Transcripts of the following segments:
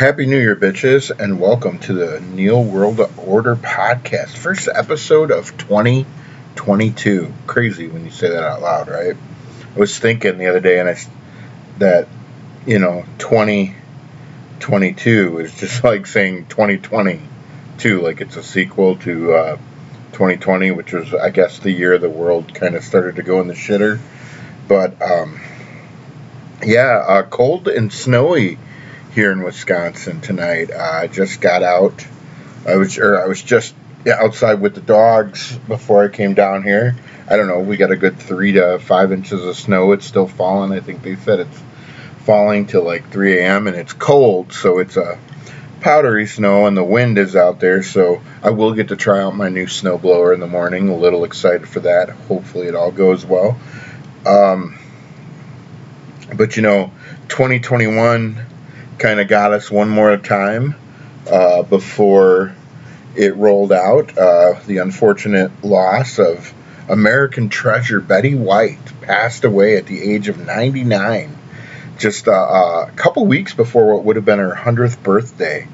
Happy New Year, bitches, and welcome to the Neil World Order podcast. First episode of 2022. Crazy when you say that out loud, right? I was thinking the other day, and I that you know 2022 is just like saying 2022, like it's a sequel to uh, 2020, which was I guess the year the world kind of started to go in the shitter. But um, yeah, uh, cold and snowy here in Wisconsin tonight. I just got out. I was or I was just outside with the dogs before I came down here. I don't know. We got a good three to five inches of snow. It's still falling. I think they said it's falling till like 3 a.m. and it's cold, so it's a powdery snow and the wind is out there. So I will get to try out my new snowblower in the morning. A little excited for that. Hopefully it all goes well. Um, but you know, 2021 kind of got us one more time uh, before it rolled out. Uh, the unfortunate loss of American treasure Betty White passed away at the age of 99, just uh, uh a couple weeks before what would have been her 100th birthday.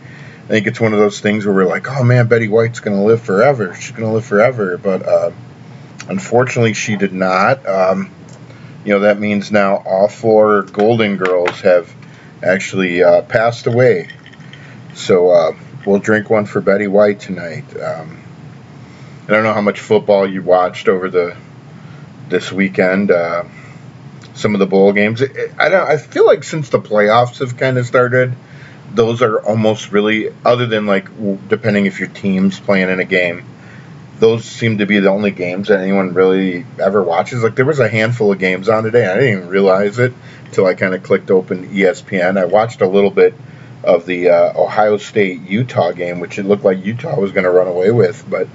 I think it's one of those things where we're like, oh man, Betty White's going to live forever. She's going to live forever. But uh, unfortunately, she did not. Um, you know, that means now all four Golden Girls have actually uh, passed away. So uh, we'll drink one for Betty White tonight. Um, I don't know how much football you watched over the this weekend. Uh, some of the bowl games. I don't. I feel like since the playoffs have kind of started, those are almost really other than like depending if your team's playing in a game. Those seem to be the only games that anyone really ever watches. Like there was a handful of games on today. I didn't even realize it until I kind of clicked open ESPN. I watched a little bit of the uh, Ohio State Utah game, which it looked like Utah was going to run away with, but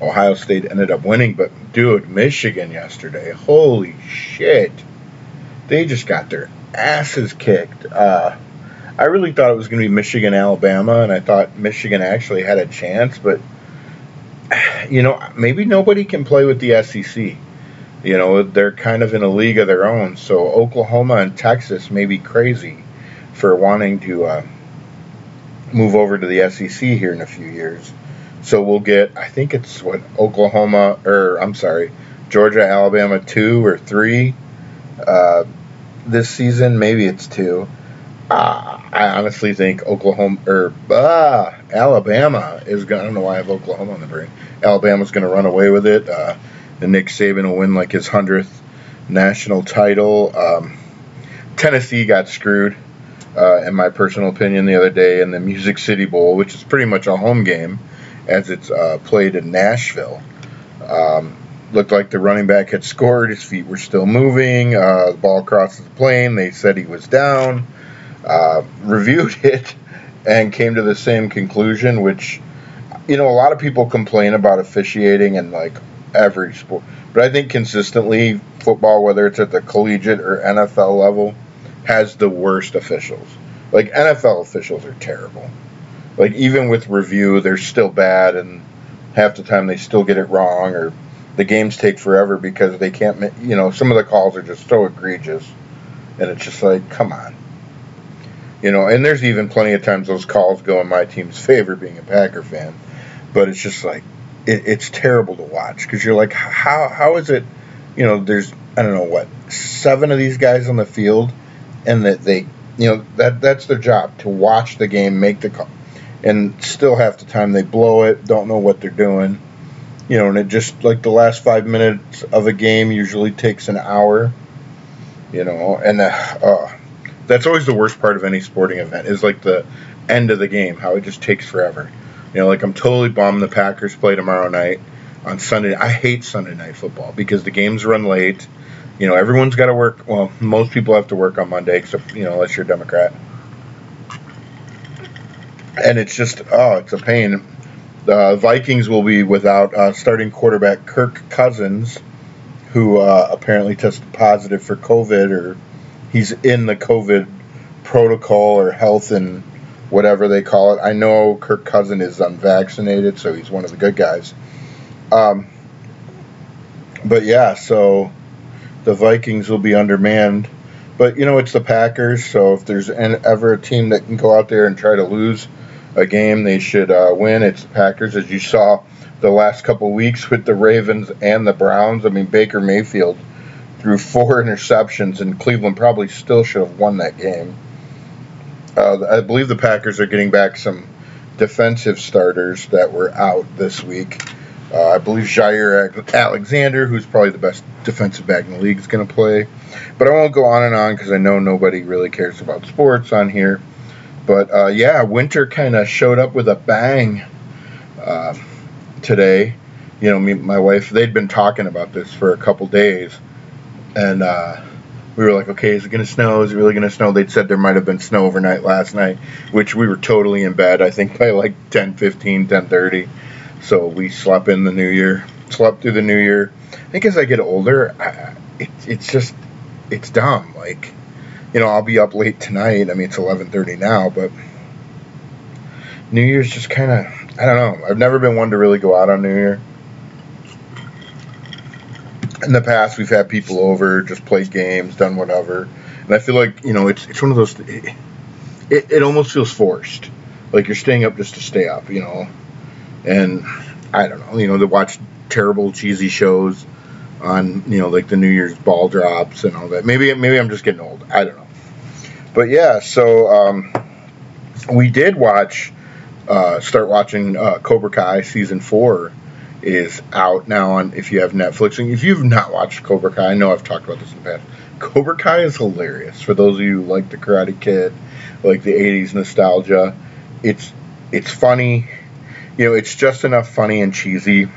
Ohio State ended up winning. But dude, Michigan yesterday, holy shit, they just got their asses kicked. Uh, I really thought it was going to be Michigan Alabama, and I thought Michigan actually had a chance, but you know, maybe nobody can play with the SEC. You know, they're kind of in a league of their own. So Oklahoma and Texas may be crazy for wanting to uh, move over to the SEC here in a few years. So we'll get, I think it's what Oklahoma, or I'm sorry, Georgia, Alabama two or three uh, this season. Maybe it's two. Uh, I honestly think Oklahoma or uh, Alabama is going. I don't know why I have Oklahoma on the brain. Alabama's going to run away with it. And Nick Saban will win like his hundredth national title. Um, Tennessee got screwed, uh, in my personal opinion, the other day in the Music City Bowl, which is pretty much a home game, as it's uh, played in Nashville. Um, looked like the running back had scored. His feet were still moving. Uh, the ball crosses the plane. They said he was down. Uh, reviewed it and came to the same conclusion, which, you know, a lot of people complain about officiating and like every sport. But I think consistently, football, whether it's at the collegiate or NFL level, has the worst officials. Like NFL officials are terrible. Like even with review, they're still bad, and half the time they still get it wrong, or the games take forever because they can't. You know, some of the calls are just so egregious, and it's just like, come on. You know, and there's even plenty of times those calls go in my team's favor, being a Packer fan. But it's just like, it, it's terrible to watch because you're like, how how is it? You know, there's I don't know what seven of these guys on the field, and that they, you know, that that's their job to watch the game, make the call, and still half the time they blow it, don't know what they're doing. You know, and it just like the last five minutes of a game usually takes an hour. You know, and uh, uh, that's always the worst part of any sporting event is like the end of the game, how it just takes forever. You know, like I'm totally bummed the Packers play tomorrow night on Sunday. I hate Sunday night football because the games run late. You know, everyone's got to work. Well, most people have to work on Monday, except you know, unless you're a Democrat. And it's just oh, it's a pain. The Vikings will be without uh, starting quarterback Kirk Cousins, who uh, apparently tested positive for COVID, or he's in the COVID protocol or health and whatever they call it. I know Kirk Cousin is unvaccinated, so he's one of the good guys. Um, but yeah, so the Vikings will be undermanned But you know, it's the Packers, so if there's ever a team that can go out there and try to lose a game, they should uh, win. It's the Packers, as you saw the last couple weeks with the Ravens and the Browns. I mean, Baker Mayfield threw four interceptions, and Cleveland probably still should have won that game. Uh, I believe the Packers are getting back some defensive starters that were out this week. Uh, I believe Jaire Alexander, who's probably the best defensive back in the league, is going to play. But I won't go on and on because I know nobody really cares about sports on here. But uh, yeah, winter kind of showed up with a bang uh, today. You know, me, my wife, they'd been talking about this for a couple days, and uh, we were like, okay, is it going to snow? Is it really going to snow? They'd said there might have been snow overnight last night, which we were totally in bed. I think by like 10, 15, 10, 30. So we slept in the new year, slept through the new year. I think as I get older, I, it, it's just, it's dumb. Like, you know, I'll be up late tonight. I mean, it's 11:30 now, but New Year's just kind of, I don't know. I've never been one to really go out on New Year. In the past, we've had people over, just played games, done whatever, and I feel like you know, it's it's one of those. It, it, it almost feels forced, like you're staying up just to stay up, you know and I don't know, you know, to watch terrible cheesy shows on you know like the New Year's ball drops and all that. Maybe maybe I'm just getting old. I don't know. But yeah, so um, we did watch, uh, start watching uh, Cobra Kai season four is out now on if you have Netflix. And if you've not watched Cobra Kai, I know I've talked about this in the past. Cobra Kai is hilarious for those of you who like the Karate Kid, like the '80s nostalgia. It's it's funny you know, it's just enough funny and cheesy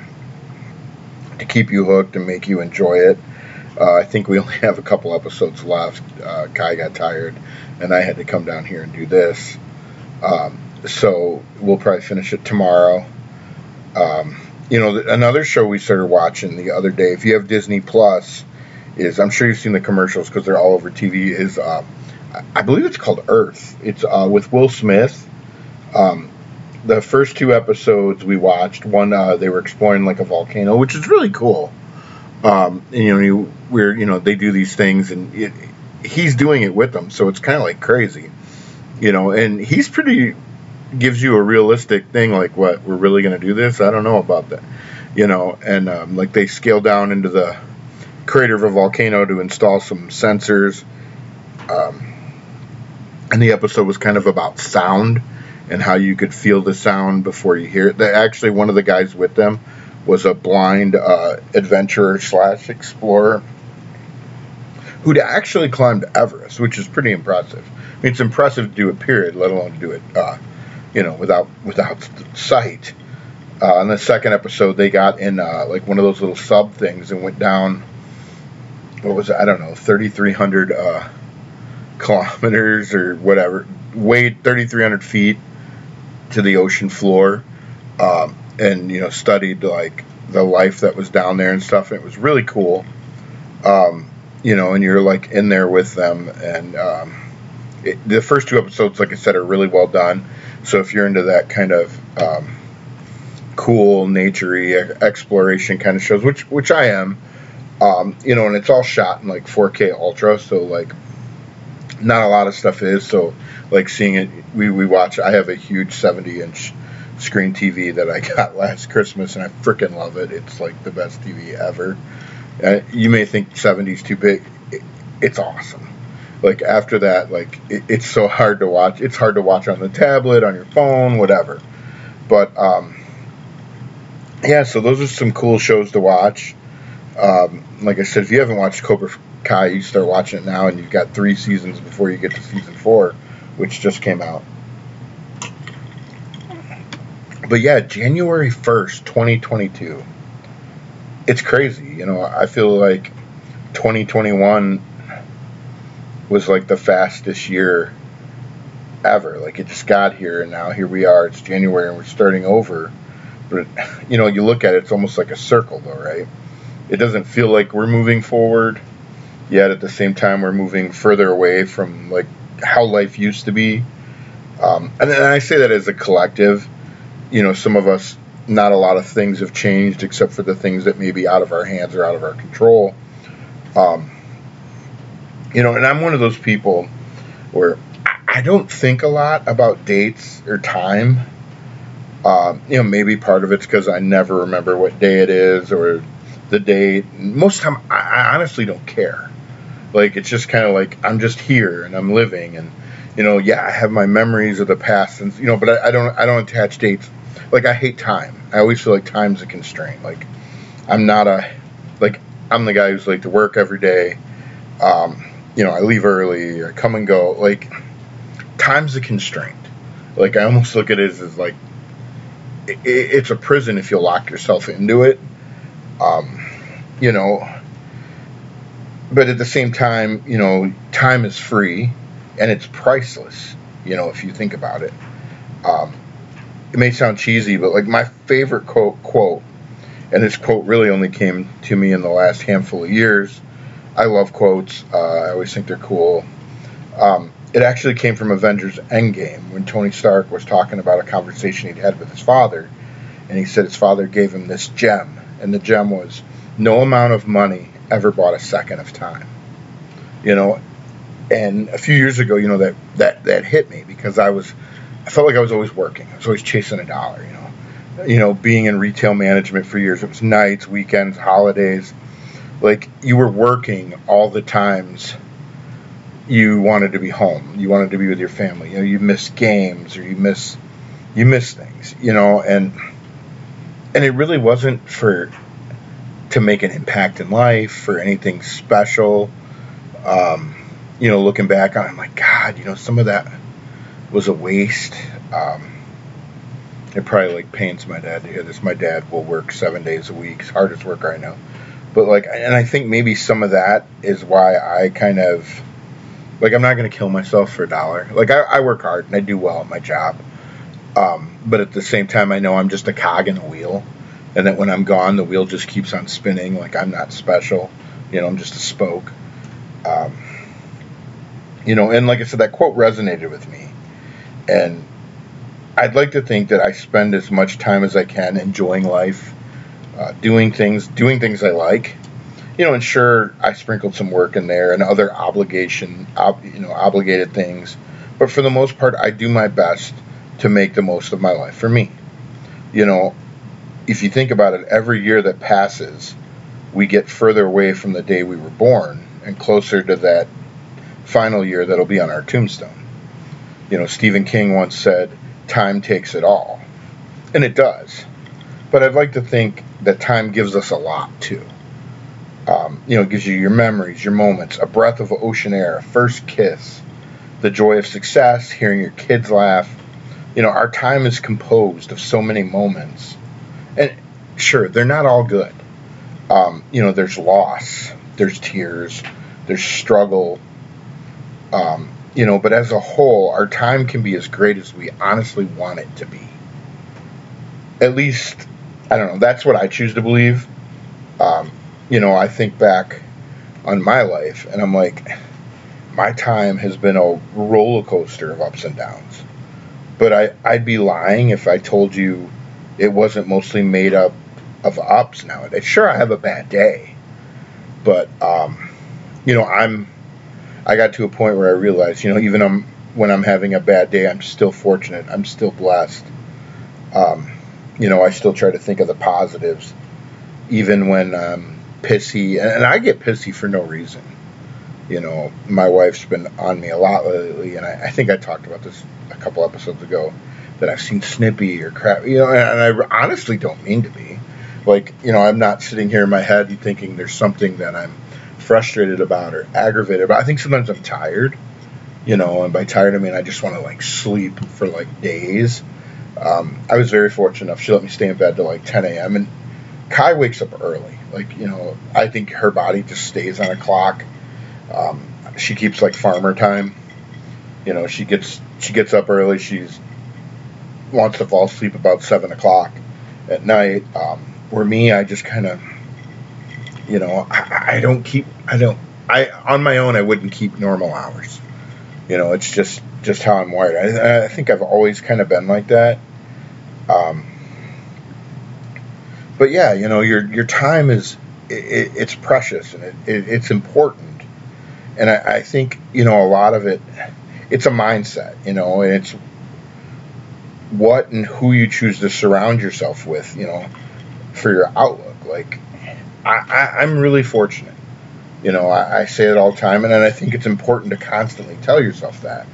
to keep you hooked and make you enjoy it. Uh, I think we only have a couple episodes left. Uh, Kai got tired, and I had to come down here and do this. Um, so we'll probably finish it tomorrow. Um, you know, another show we started watching the other day. If you have Disney Plus, is I'm sure you've seen the commercials because they're all over TV. Is uh, I believe it's called Earth. It's uh, with Will Smith. Um, the first two episodes we watched, one uh, they were exploring like a volcano, which is really cool. Um, and, you know, you, we're you know they do these things, and it, he's doing it with them, so it's kind of like crazy, you know. And he's pretty gives you a realistic thing, like what we're really going to do this. I don't know about that, you know. And um, like they scale down into the crater of a volcano to install some sensors. Um, and the episode was kind of about sound and how you could feel the sound before you hear it. They, actually, one of the guys with them was a blind uh, adventurer slash explorer who'd actually climbed Everest, which is pretty impressive. I mean, it's impressive to do it, period, let alone to do it, uh, you know, without without sight. Uh, in the second episode, they got in uh, like one of those little sub things and went down. What was it? I don't know, 3,300 uh, kilometers or whatever, weighed 3,300 feet to the ocean floor, um, and you know studied like the life that was down there and stuff. It was really cool. Um, you know, and you're like in there with them, and um, it, the first two episodes, like I said, are really well done. So if you're into that kind of um, cool, naturey exploration kind of shows, which which I am, um, you know, and it's all shot in like 4K Ultra, so like not a lot of stuff is. So like seeing it, we, we watch. I have a huge 70 inch screen TV that I got last Christmas, and I freaking love it. It's like the best TV ever. Uh, you may think 70's too big. It, it's awesome. Like after that, like it, it's so hard to watch. It's hard to watch on the tablet, on your phone, whatever. But um, yeah, so those are some cool shows to watch. Um, like I said, if you haven't watched Cobra Kai, you start watching it now, and you've got three seasons before you get to season four which just came out. But yeah, January 1st, 2022. It's crazy. You know, I feel like 2021 was like the fastest year ever. Like it just got here, and now here we are. It's January, and we're starting over. But you know, you look at it, it's almost like a circle, though, right? It doesn't feel like we're moving forward, yet at the same time, we're moving further away from like how life used to be. Um, and, I say that as a collective. You know, some of us, not a lot of things have changed except for the things that may be out of our hands or out of our control. Um, you know, and I'm one of those people where I don't think a lot about dates or time. Uh, you know, maybe part of it's because I never remember what day it is or the date. Most of the time, I, I honestly don't care. Like, it's just kind of like I'm just here and I'm living, and you know, yeah, I have my memories of the past, and you know, but I, I don't, I don't attach dates. Like, I hate time. I always feel like time's a constraint. Like, I'm not a, like, I'm the guy who's like to work every day. Um, you know, I leave early, I come and go. Like, time's a constraint. Like, I almost look at it as, as like, it, it's a prison if you lock yourself into it. Um, you know, but at the same time, you know, time is free and it's priceless. You know, if you think about it, um, it may sound cheesy, but like my favorite quote, quote, and this quote really only came to me in the last handful of years. I love quotes. Uh, I always think they're cool. Um, it actually came from Avengers Endgame when Tony Stark was talking about a conversation he'd had with his father, and he said his father gave him this gem, and the gem was no amount of money ever bought a second of time. You know, and a few years ago, you know that that that hit me because I was I felt like I was always working. I was always chasing a dollar. You know, you know, being in retail management for years, it was nights, weekends, holidays. Like you were working all the times you wanted to be home. You wanted to be with your family. You know, you miss games or you miss you miss things. You know, and and it really wasn't for to make an impact in life for anything special. Um, you know, looking back on, it, I'm like, God, you know, some of that was a waste. Um, it probably like pains my dad to hear this. My dad will work seven days a week. Hardest worker I know. But like, and I think maybe some of that is why I kind of like I'm not going to kill myself for a dollar. Like I, I, work hard and I do well at my job. Um, but at the same time, I know I'm just a cog in a wheel, and that when I'm gone, the wheel just keeps on spinning. Like I'm not special. You know, I'm just a spoke. Um, you know, and like I said, that quote resonated with me, and I'd like to think that I spend as much time as I can enjoying life, uh, doing things, doing things I like, you know, and sure, I sprinkled some work in there and other obligation, ob, you know, obligated things. But for the most part, I do my best to make the most of my life for me. You know, if you think about it, every year that passes, we get further away from the day we were born and closer to that final year that'll be on our tombstone. You know, Stephen King once said, Time takes it all. And it does. But I'd like to think that time gives us a lot too. Um, you know, it gives you your memories, your moments, a breath of ocean air, a first kiss, the joy of success, hearing your kids laugh. You know, our time is composed of so many moments. And sure, they're not all good. Um, you know, there's loss, there's tears, there's struggle. Um, you know, but as a whole, our time can be as great as we honestly want it to be. At least, I don't know, that's what I choose to believe. Um, you know, I think back on my life and I'm like, my time has been a roller coaster of ups and downs. But I, I'd be lying if I told you it wasn't mostly made up of ups nowadays. Sure, I have a bad day, but um, you know, I'm. I got to a point where I realized, you know, even I'm, when I'm having a bad day, I'm still fortunate. I'm still blessed. Um, you know, I still try to think of the positives, even when um, pissy, and I get pissy for no reason. You know, my wife's been on me a lot lately, and I, I think I talked about this a couple episodes ago that I've seen snippy or crap. You know, and I honestly don't mean to be. Like, you know, I'm not sitting here in my head thinking there's something that I'm frustrated about or aggravated about. I think sometimes I'm tired, you know, and by tired I mean I just want to like sleep for like days. Um, I was very fortunate enough. She let me stay in bed till like 10 a.m. and Kai wakes up early. Like, you know, I think her body just stays on a clock. Um, she keeps like farmer time. You know, she gets she gets up early. She's wants to fall asleep about seven o'clock at night. Um, where me, I just kind of, you know, I, I don't keep. I don't. I on my own, I wouldn't keep normal hours. You know, it's just just how I'm wired. I, I think I've always kind of been like that. Um, but yeah, you know, your your time is it, it's precious and it, it, it's important. and I, I think you know a lot of it. It's a mindset, you know, and it's what and who you choose to surround yourself with, you know, for your outlook. Like, I, am really fortunate. You know, I, I, say it all the time, and I think it's important to constantly tell yourself that.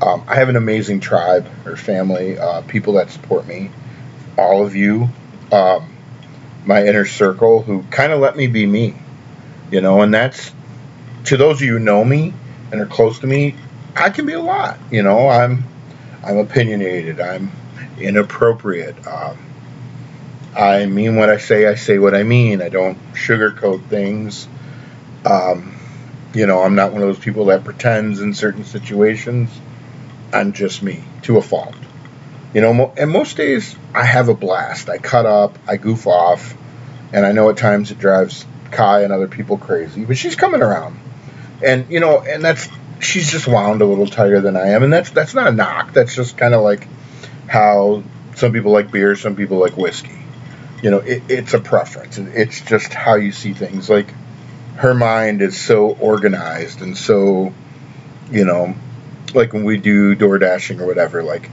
Um, I have an amazing tribe or family, uh, people that support me, all of you, um, my inner circle, who kind of let me be me. You know, and that's to those of you who know me and are close to me. I can be a lot. You know, I'm I'm opinionated. I'm inappropriate. Um, I mean what I say. I say what I mean. I don't sugarcoat things. Um, you know, I'm not one of those people that pretends in certain situations. I'm just me to a fault. You know, and most days I have a blast. I cut up, I goof off, and I know at times it drives Kai and other people crazy, but she's coming around. And you know, and that's she's just wound a little tighter than I am, and that's that's not a knock. That's just kind of like how some people like beer, some people like whiskey. You know, it, it's a preference. It's just how you see things. Like her mind is so organized and so, you know, like when we do door dashing or whatever, like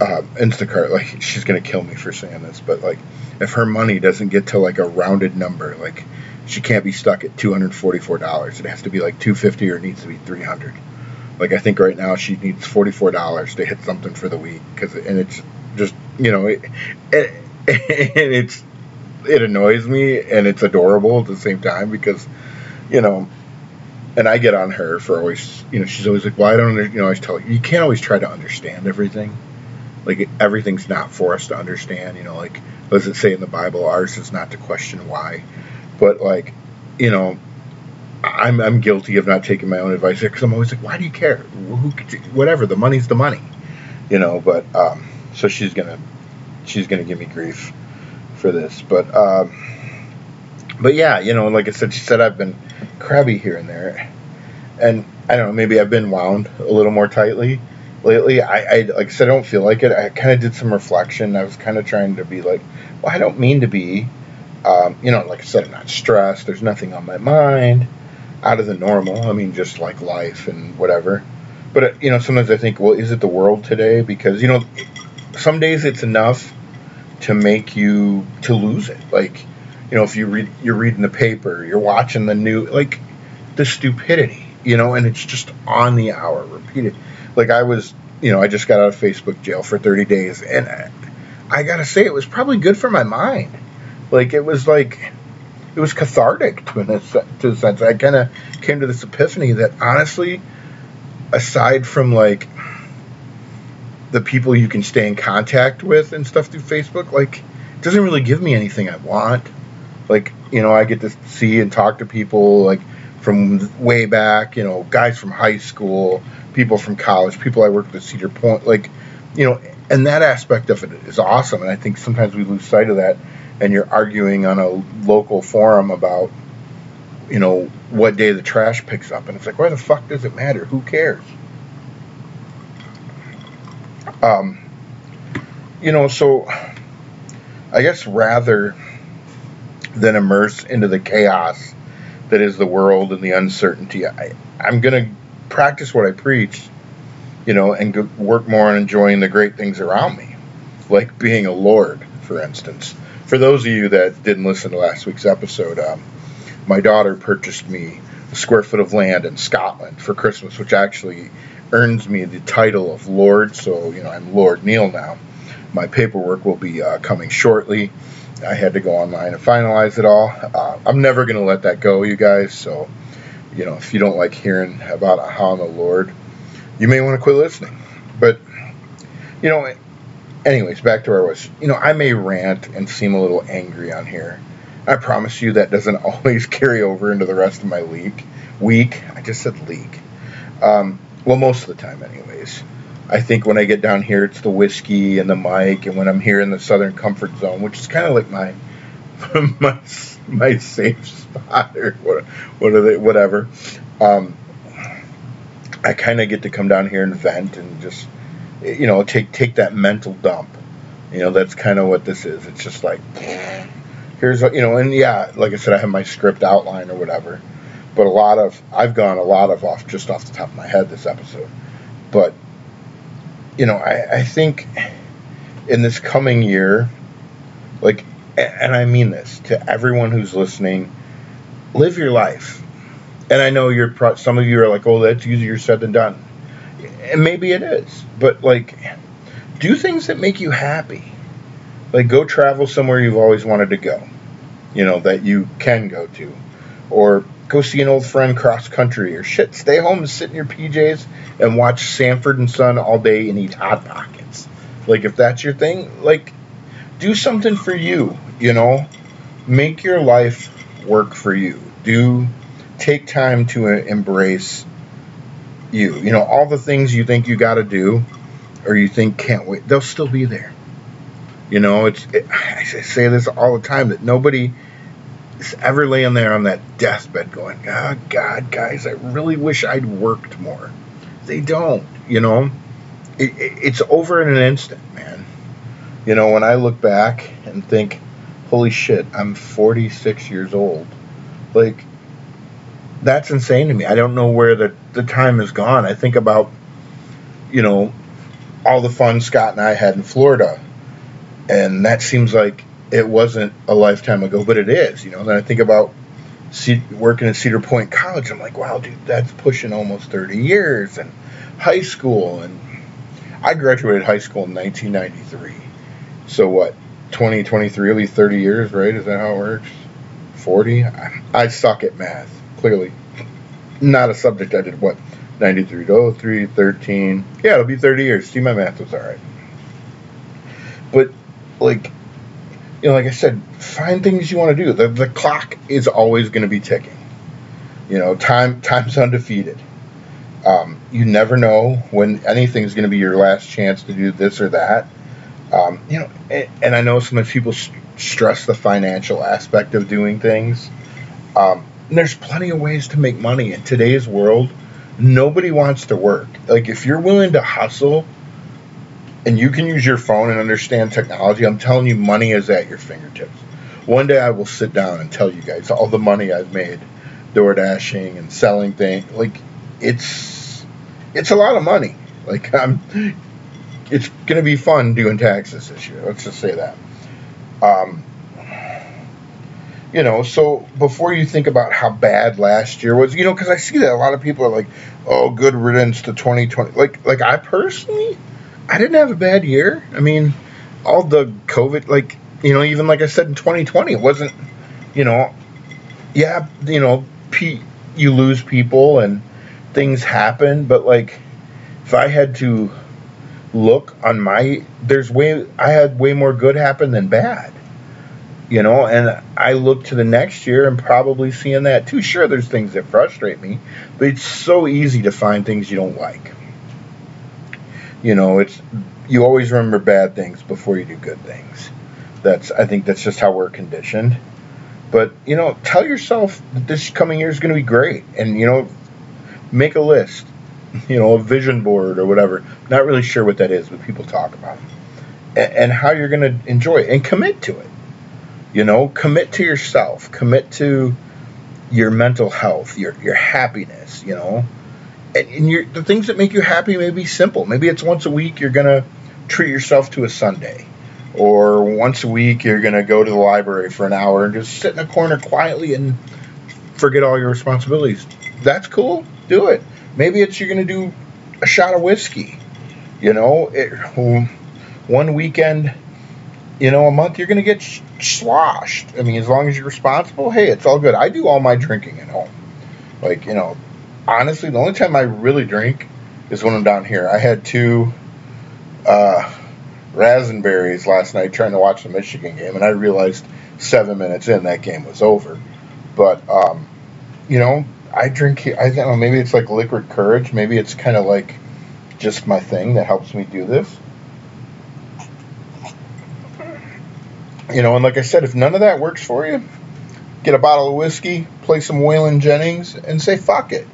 uh, Instacart, like she's gonna kill me for saying this, but like if her money doesn't get to like a rounded number, like she can't be stuck at two hundred forty four dollars. It has to be like two fifty or it needs to be three hundred. Like I think right now she needs forty four dollars to hit something for the week because and it's just you know it, it and it's it annoys me and it's adorable at the same time because you know and I get on her for always you know she's always like well I don't you know I always tell her you can't always try to understand everything like everything's not for us to understand you know like does it say in the Bible ours is not to question why but like you know I'm, I'm guilty of not taking my own advice because I'm always like, why do you care? Who, whatever, the money's the money, you know. But um, so she's gonna she's gonna give me grief for this, but um, but yeah, you know, like I said, she said I've been crabby here and there, and I don't know, maybe I've been wound a little more tightly lately. I, I like I said, I don't feel like it. I kind of did some reflection. I was kind of trying to be like, well, I don't mean to be. Um, you know, like I said, I'm not stressed. There's nothing on my mind out of the normal. I mean, just like life and whatever. But uh, you know, sometimes I think, well, is it the world today? Because you know, some days it's enough to make you to lose it. Like, you know, if you read, you're reading the paper, you're watching the new, like, the stupidity, you know, and it's just on the hour, repeated. Like I was, you know, I just got out of Facebook jail for 30 days, and I, I gotta say, it was probably good for my mind. Like, it was like it was cathartic to a, to a sense. I kind of came to this epiphany that honestly, aside from like the people you can stay in contact with and stuff through Facebook, like it doesn't really give me anything I want. Like you know, I get to see and talk to people like from way back. You know, guys from high school, people from college, people I worked with Cedar Point. Like you know, and that aspect of it is awesome. And I think sometimes we lose sight of that and you're arguing on a local forum about, you know, what day the trash picks up. And it's like, why the fuck does it matter? Who cares? Um, you know, so I guess rather than immerse into the chaos that is the world and the uncertainty, I, I'm going to practice what I preach, you know, and go, work more on enjoying the great things around me, like being a Lord, for instance for those of you that didn't listen to last week's episode, um, my daughter purchased me a square foot of land in Scotland for Christmas, which actually earns me the title of Lord. So, you know, I'm Lord Neil now. My paperwork will be uh, coming shortly. I had to go online and finalize it all. Uh, I'm never going to let that go, you guys. So, you know, if you don't like hearing about how I'm a Lord, you may want to quit listening. But, you know, anyways, back to where I was. You know, I may rant and seem a little angry on here. I promise you that doesn't always carry over into the rest of my week. Week. I just said leak. Um, well, most of the time, anyways. I think when I get down here, it's the whiskey and the mic, and when I'm here in the Southern Comfort Zone, which is kind of like my my my safe spot or what, what are they, whatever. Um, I kind of get to come down here and vent and just you know, take take that mental dump. You know, that's kind of what this is. It's just like here's what you know, and yeah, like I said, I have my script outline or whatever, but a lot of I've gone a lot of off just off the top of my head this episode. But you know, I, I think in this coming year, like, and I mean this to everyone who's listening, live your life. And I know you're pro- some of you are like, oh, that's easier said than done, and maybe it is. But like, do things that make you happy. Like, go travel somewhere you've always wanted to go, you know, that you can go to, or go see an old friend cross country, or shit, stay home and sit in your PJs and watch Sanford and Son all day and eat hot pockets. Like, if that's your thing, like, do something for you, you know, make your life work for you. Do take time to embrace you. You know, all the things you think you got to do or you think can't wait, they'll still be there. You know, it's it, I say this all the time that nobody ever laying there on that deathbed going, "Oh God, guys, I really wish I'd worked more." They don't. You know, it, it, it's over in an instant, man. You know, when I look back and think, "Holy shit, I'm 46 years old," like that's insane to me. I don't know where the the time has gone. I think about, you know, all the fun Scott and I had in Florida and that seems like it wasn't a lifetime ago, but it is. You know, then I think about working at Cedar Point College. I'm like, wow, dude, that's pushing almost 30 years, and high school, and I graduated high school in 1993. So what? 2023 will be 30 years, right? Is that how it works? 40? I, I suck at math. Clearly, not a subject I did. What? 93 to 03, 13. Yeah, it'll be 30 years. See, my math was all right. But like you know, like I said, find things you want to do. The the clock is always going to be ticking. You know, time time's undefeated. Um, you never know when anything's going to be your last chance to do this or that. Um, you know, and, and, I know sometimes people stress the financial aspect of doing things. Um, there's plenty of ways to make money in today's world. Nobody wants to work. Like if you're willing to hustle and you can use your phone and understand technology, I'm telling you, money is at your fingertips. One day I will sit down and tell you guys all the money I've made door dashing and selling things. Like it's it's a lot of money. Like I'm it's gonna be fun doing taxes this year. Let's just say that. Um, you know, so before you think about how bad last year was, you know, because I see that a lot of people are like, "Oh, good riddance to 2020." Like, like I personally, I didn't have a bad year. I mean, all the COVID, like, you know, even like I said in 2020, it wasn't, you know, yeah, you know, you lose people and things happen, but like, if I had to look on my, there's way, I had way more good happen than bad, you know, and I look to the next year and probably seeing that too. Sure, there's things that frustrate me, but it's so easy to find things you don't like you know, it's you always remember bad things before you do good things. That's I think that's just how we're conditioned. But you know, tell yourself that this coming year is going to be great, and you know, make a list. You know, a vision board or whatever. Not really sure what that is, but people talk about it. And, and how you're going to enjoy it and commit to it. You know, commit to yourself. Commit to your mental health, your your happiness. You know, and, and the things that make you happy may be simple. Maybe it's once a week you're gonna treat yourself to a Sunday, or once a week you're gonna go to the library for an hour and just sit in a corner quietly and forget all your responsibilities. That's cool. Do it. Maybe it's you're gonna do a shot of whiskey. You know, it, um, one weekend, you know, a month you're gonna get sloshed. I mean, as long as you're responsible, hey, it's all good. I do all my drinking at home. Like, you know, honestly, the only time I really drink is when I'm down here. I had two uh, raspberries last night trying to watch the Michigan game, and I realized seven minutes in that game was over. But um, you know, I drink. I don't know. Maybe it's like liquid courage. Maybe it's kind of like just my thing that helps me do this. You know, and like I said, if none of that works for you, get a bottle of whiskey, play some Waylon Jennings, and say fuck it.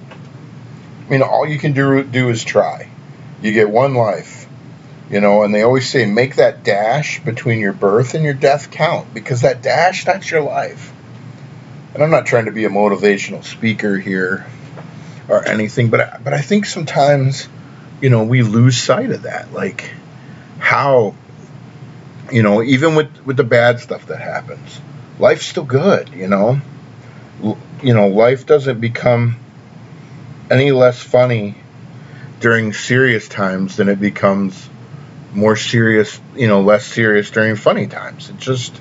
I mean, all you can do do is try. You get one life, you know, and they always say make that dash between your birth and your death count because that dash that's your life. and I'm not trying to be a motivational speaker here or anything, but I, but I think sometimes, you know, we lose sight of that, like how, you know, even with with the bad stuff that happens, life's still good, you know. L- you know, life doesn't become any less funny during serious times than it becomes more serious, you know, less serious during funny times. It just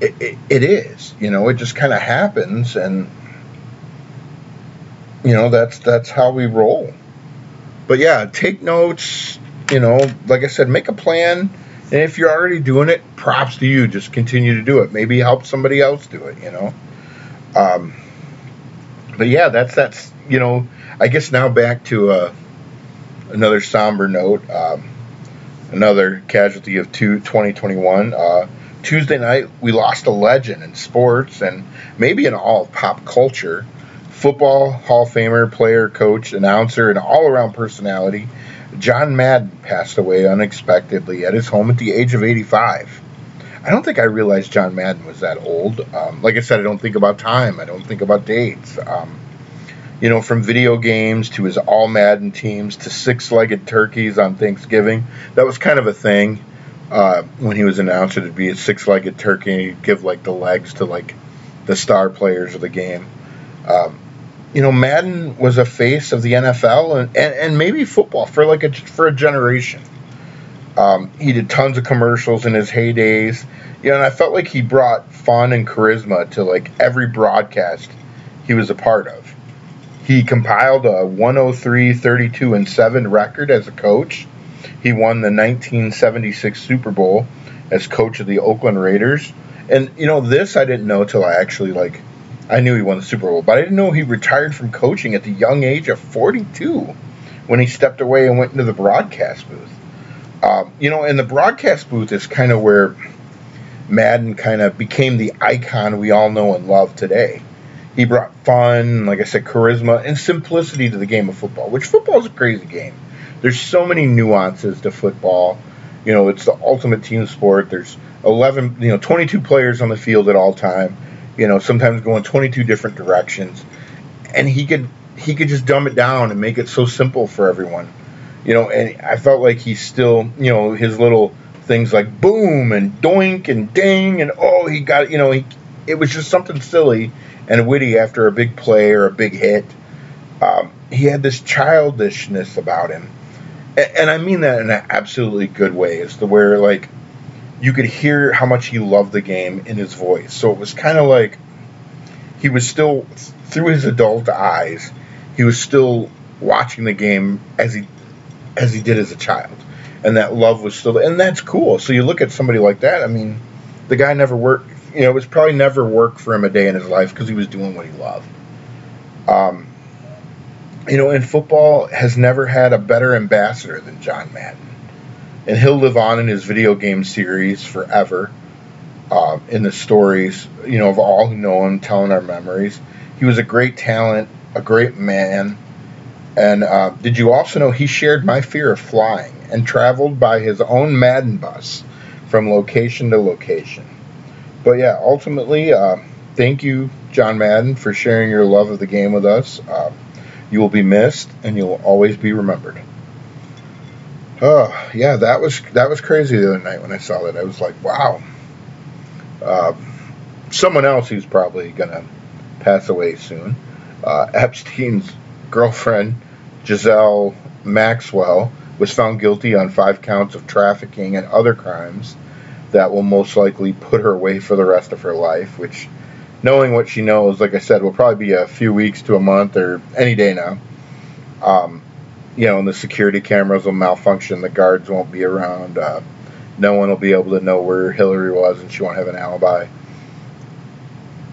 it, it, it is, you know, it just kind of happens and you know, that's that's how we roll. But yeah, take notes, you know, like I said, make a plan. And if you're already doing it, props to you. Just continue to do it. Maybe help somebody else do it, you know. Um, but yeah, that's that's you know, I guess now back to uh, another somber note. Um, another casualty of two, 2021. Uh, Tuesday night, we lost a legend in sports and maybe in all of pop culture. Football Hall of Famer, player, coach, announcer, and all around personality, John Madden passed away unexpectedly at his home at the age of 85. I don't think I realized John Madden was that old. Um, like I said, I don't think about time, I don't think about dates. Um, you know, from video games to his all Madden teams to six legged turkeys on Thanksgiving. That was kind of a thing uh, when he was announced it'd be a six legged turkey and he'd give like the legs to like the star players of the game. Um, you know, Madden was a face of the NFL and, and, and maybe football for like a for a generation. Um, he did tons of commercials in his heydays. You know, and I felt like he brought fun and charisma to like every broadcast he was a part of. He compiled a 103, 32, and 7 record as a coach. He won the 1976 Super Bowl as coach of the Oakland Raiders. And you know, this I didn't know till I actually like I knew he won the Super Bowl, but I didn't know he retired from coaching at the young age of 42 when he stepped away and went into the broadcast booth. Um, you know, and the broadcast booth is kind of where Madden kind of became the icon we all know and love today. He brought fun, like I said, charisma and simplicity to the game of football, which football is a crazy game. There's so many nuances to football. You know, it's the ultimate team sport. There's 11, you know, 22 players on the field at all time you know, sometimes going 22 different directions. And he could he could just dumb it down and make it so simple for everyone. You know, and I felt like he still, you know, his little things like boom and doink and ding and oh, he got, you know, he, it was just something silly and witty after a big play or a big hit. Um, he had this childishness about him. And, and I mean that in an absolutely good way. Is the where like you could hear how much he loved the game in his voice. So it was kind of like he was still through his adult eyes, he was still watching the game as he as he did as a child. And that love was still and that's cool. So you look at somebody like that, I mean, the guy never worked, you know, it was probably never work for him a day in his life because he was doing what he loved. Um, you know, and football has never had a better ambassador than John Madden and he'll live on in his video game series forever. Uh, in the stories, you know, of all who know him, telling our memories. He was a great talent, a great man, and uh, did you also know he shared my fear of flying and traveled by his own Madden bus from location to location? But yeah, ultimately, uh, thank you, John Madden, for sharing your love of the game with us. Uh, you will be missed, and you'll always be remembered. Oh yeah, that was that was crazy the other night when I saw that. I was like, wow. Uh, someone else who's probably gonna pass away soon. Uh, Epstein's girlfriend, Ghislaine Maxwell, was found guilty on five counts of trafficking and other crimes that will most likely put her away for the rest of her life. Which, knowing what she knows, like I said, will probably be a few weeks to a month or any day now. Um, you know, and the security cameras will malfunction, the guards won't be around, uh, no one will be able to know where Hillary was, and she won't have an alibi.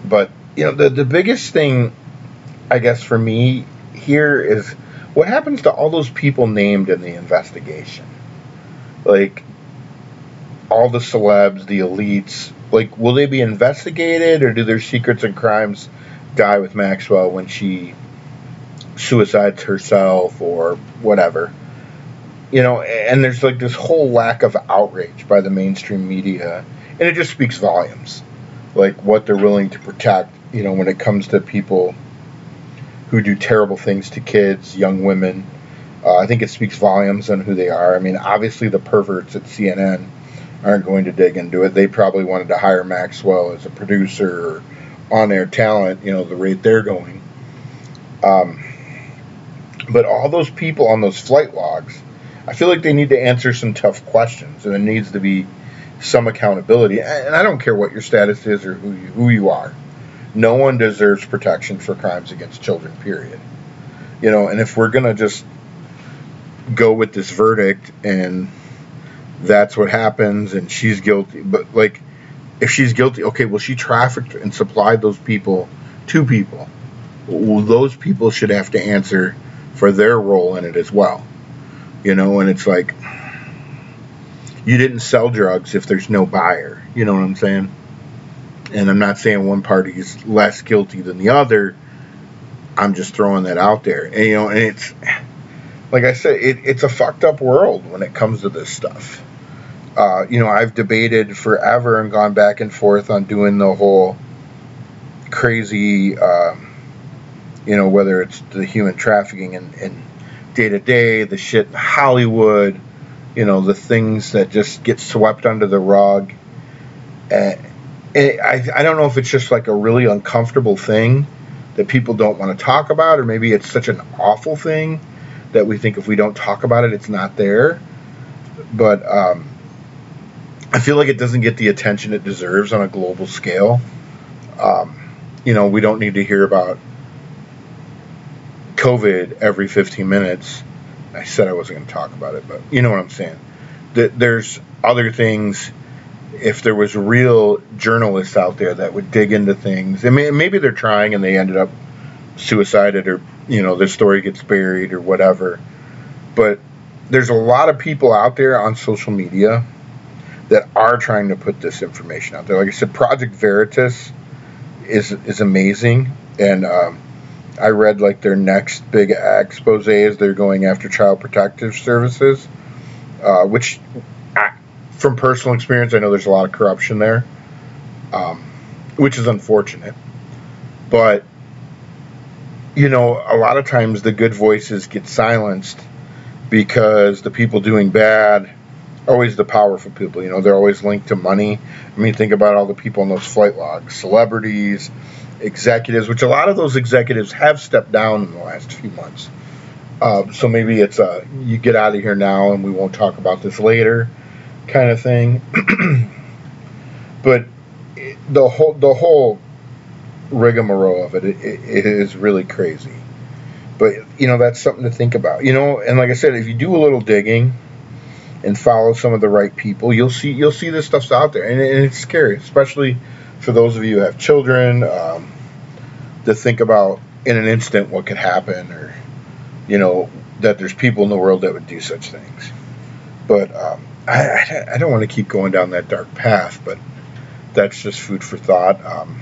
But you know, the the biggest thing, I guess, for me here is what happens to all those people named in the investigation, like all the celebs, the elites. Like, will they be investigated, or do their secrets and crimes die with Maxwell when she suicides herself or whatever. You know, and there's like this whole lack of outrage by the mainstream media, and it just speaks volumes. like what they're willing to protect. You know, when it comes to people who do terrible things to kids, young women. Uh, I think it speaks volumes on who they are. I mean, obviously the perverts at CNN aren't going to dig into it. They probably wanted to hire Maxwell as a producer or on-air talent. You know, the rate they're going. Um, but all those people on those flight logs, I feel like they need to answer some tough questions, and there needs to be some accountability. And I don't care what your status is or who you, who you are. No one deserves protection for crimes against children. Period. You know, and if we're gonna just go with this verdict and that's what happens and she's guilty, but like if she's guilty, okay, well she trafficked and supplied those people to people. Well, those people should have to answer for their role in it as well. You know, and it's like you didn't sell drugs if there's no buyer. You know what I'm saying? And I'm not saying one party is less guilty than the other. I'm just throwing that out there. And, you know, and it's like I said, it, it's a fucked up world when it comes to this stuff. Uh, you know, I've debated forever and gone back and forth on doing the whole crazy, um, you know, whether it's the human trafficking and day to day, the shit in Hollywood, you know, the things that just get swept under the rug. Uh, I, I don't know if it's just like a really uncomfortable thing that people don't want to talk about, or maybe it's such an awful thing that we think if we don't talk about it, it's not there. But um, I feel like it doesn't get the attention it deserves on a global scale. Um, you know, we don't need to hear about COVID every 15 minutes. I said I wasn't going to talk about it, but you know what I'm saying. That there's other things if there was real journalists out there that would dig into things, I mean, maybe they're trying and they ended up suicided or you know their story gets buried or whatever. But there's a lot of people out there on social media that are trying to put this information out there. Like I said, Project Veritas is is amazing, and um, I read like their next big expose is they're going after child protective services, uh, which from personal experience, I know there's a lot of corruption there, um, which is unfortunate. But you know, a lot of times the good voices get silenced because the people doing bad always the powerful people. You know, they're always linked to money. I mean, think about all the people in those flight logs, celebrities, executives, which a lot of those executives have stepped down in the last few months. Uh, so maybe it's a you get out of here now and we won't talk about this later kind of thing. but the whole the whole rigmarole of it, it, it is really crazy. But you know that's something to think about. You know, and like I said, if you do a little digging and follow some of the right people, you'll see you'll see this stuff's out there, and, and it's scary, especially for those of you who have children. Um, to think about in an instant what could happen, or you know that there's people in the world that would do such things. But um, I, I, don't want to keep going down that dark path, but that's just food for thought. Um,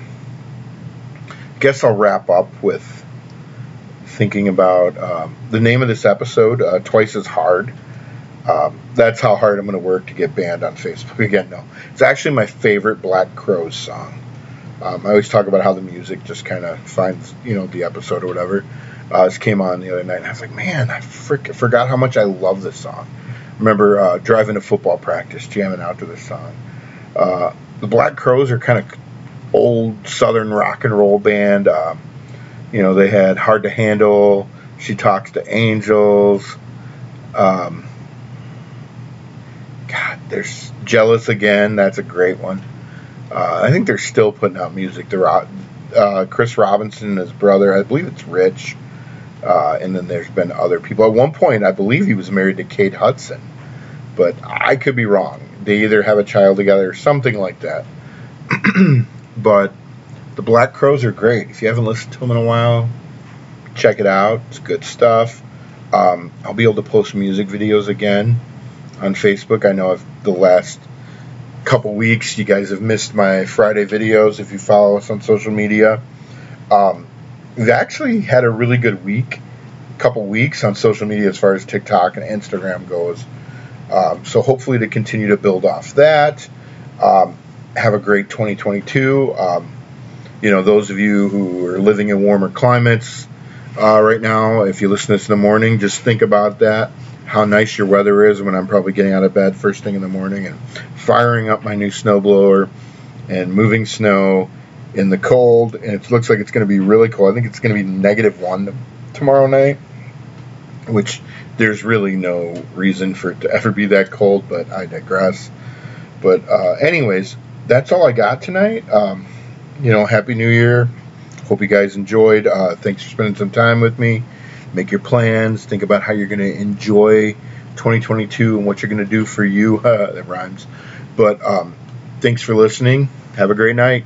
guess I'll wrap up with thinking about um, the name of this episode, uh, Twice as Hard. Um, that's how hard I'm going to work to get banned on Facebook again. No, it's actually my favorite Black Crowes song. Um, I always talk about how the music just kind of finds, you know, the episode or whatever. Uh, this came on the other night, and I was like, man, I frick, forgot how much I love this song remember uh, driving to football practice, jamming out to this song. Uh, the Black Crowes are kind of old Southern rock and roll band. Uh, you know, they had Hard to Handle. She talks to angels. Um, there's Jealous Again. That's a great one. Uh, I think they're still putting out music. They're uh, Chris Robinson and his brother. I believe it's Rich. Uh, and then there's been other people. At one point, I believe he was married to Kate Hudson, but I could be wrong. They either have a child together or something like that. but the Black Crowes are great. If you haven't listened to them in a while, check it out. It's good stuff. Um, I'll be able to post music videos again on Facebook. I know I've, the last couple weeks you guys have missed my Friday videos if you follow us on social media. Um, we've actually had a really good week, couple weeks on social media as far as TikTok and Instagram goes. Um, so hopefully to continue to build off that. Um, have a great 2022. Um, you know, those of you who are living in warmer climates uh, right now, if you listen to this in the morning, just think about that. How nice your weather is when I'm probably getting out of bed first thing in the morning and firing up my new snowblower and moving snow in the cold. And it looks like it's going to be really cold. I think it's going to be negative one tomorrow night, which there's really no reason for it to ever be that cold, but I digress. But, uh, anyways, that's all I got tonight. Um, you know, Happy New Year. Hope you guys enjoyed. Uh, thanks for spending some time with me. Make your plans. Think about how you're going to enjoy 2022 and what you're going to do for you. That rhymes. But um, thanks for listening. Have a great night.